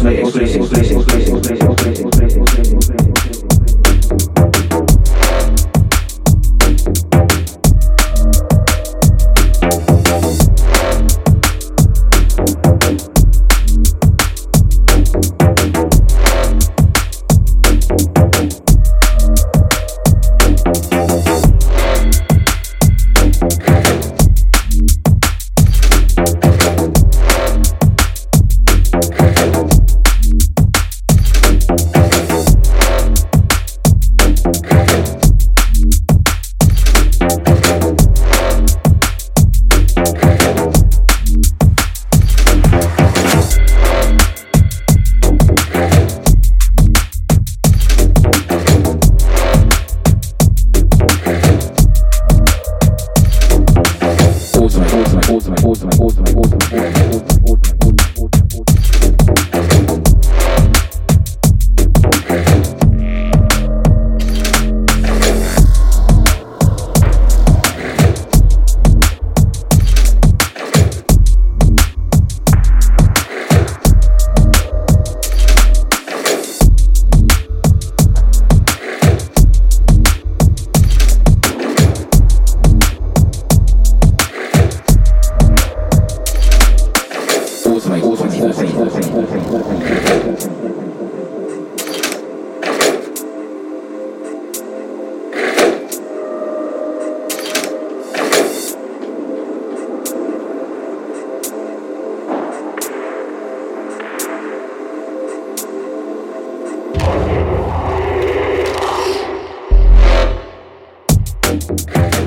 place, place, place, place, place, place, Awesome, awesome, awesome, awesome, awesome, awesome, awesome, awesome, awesome. Okay.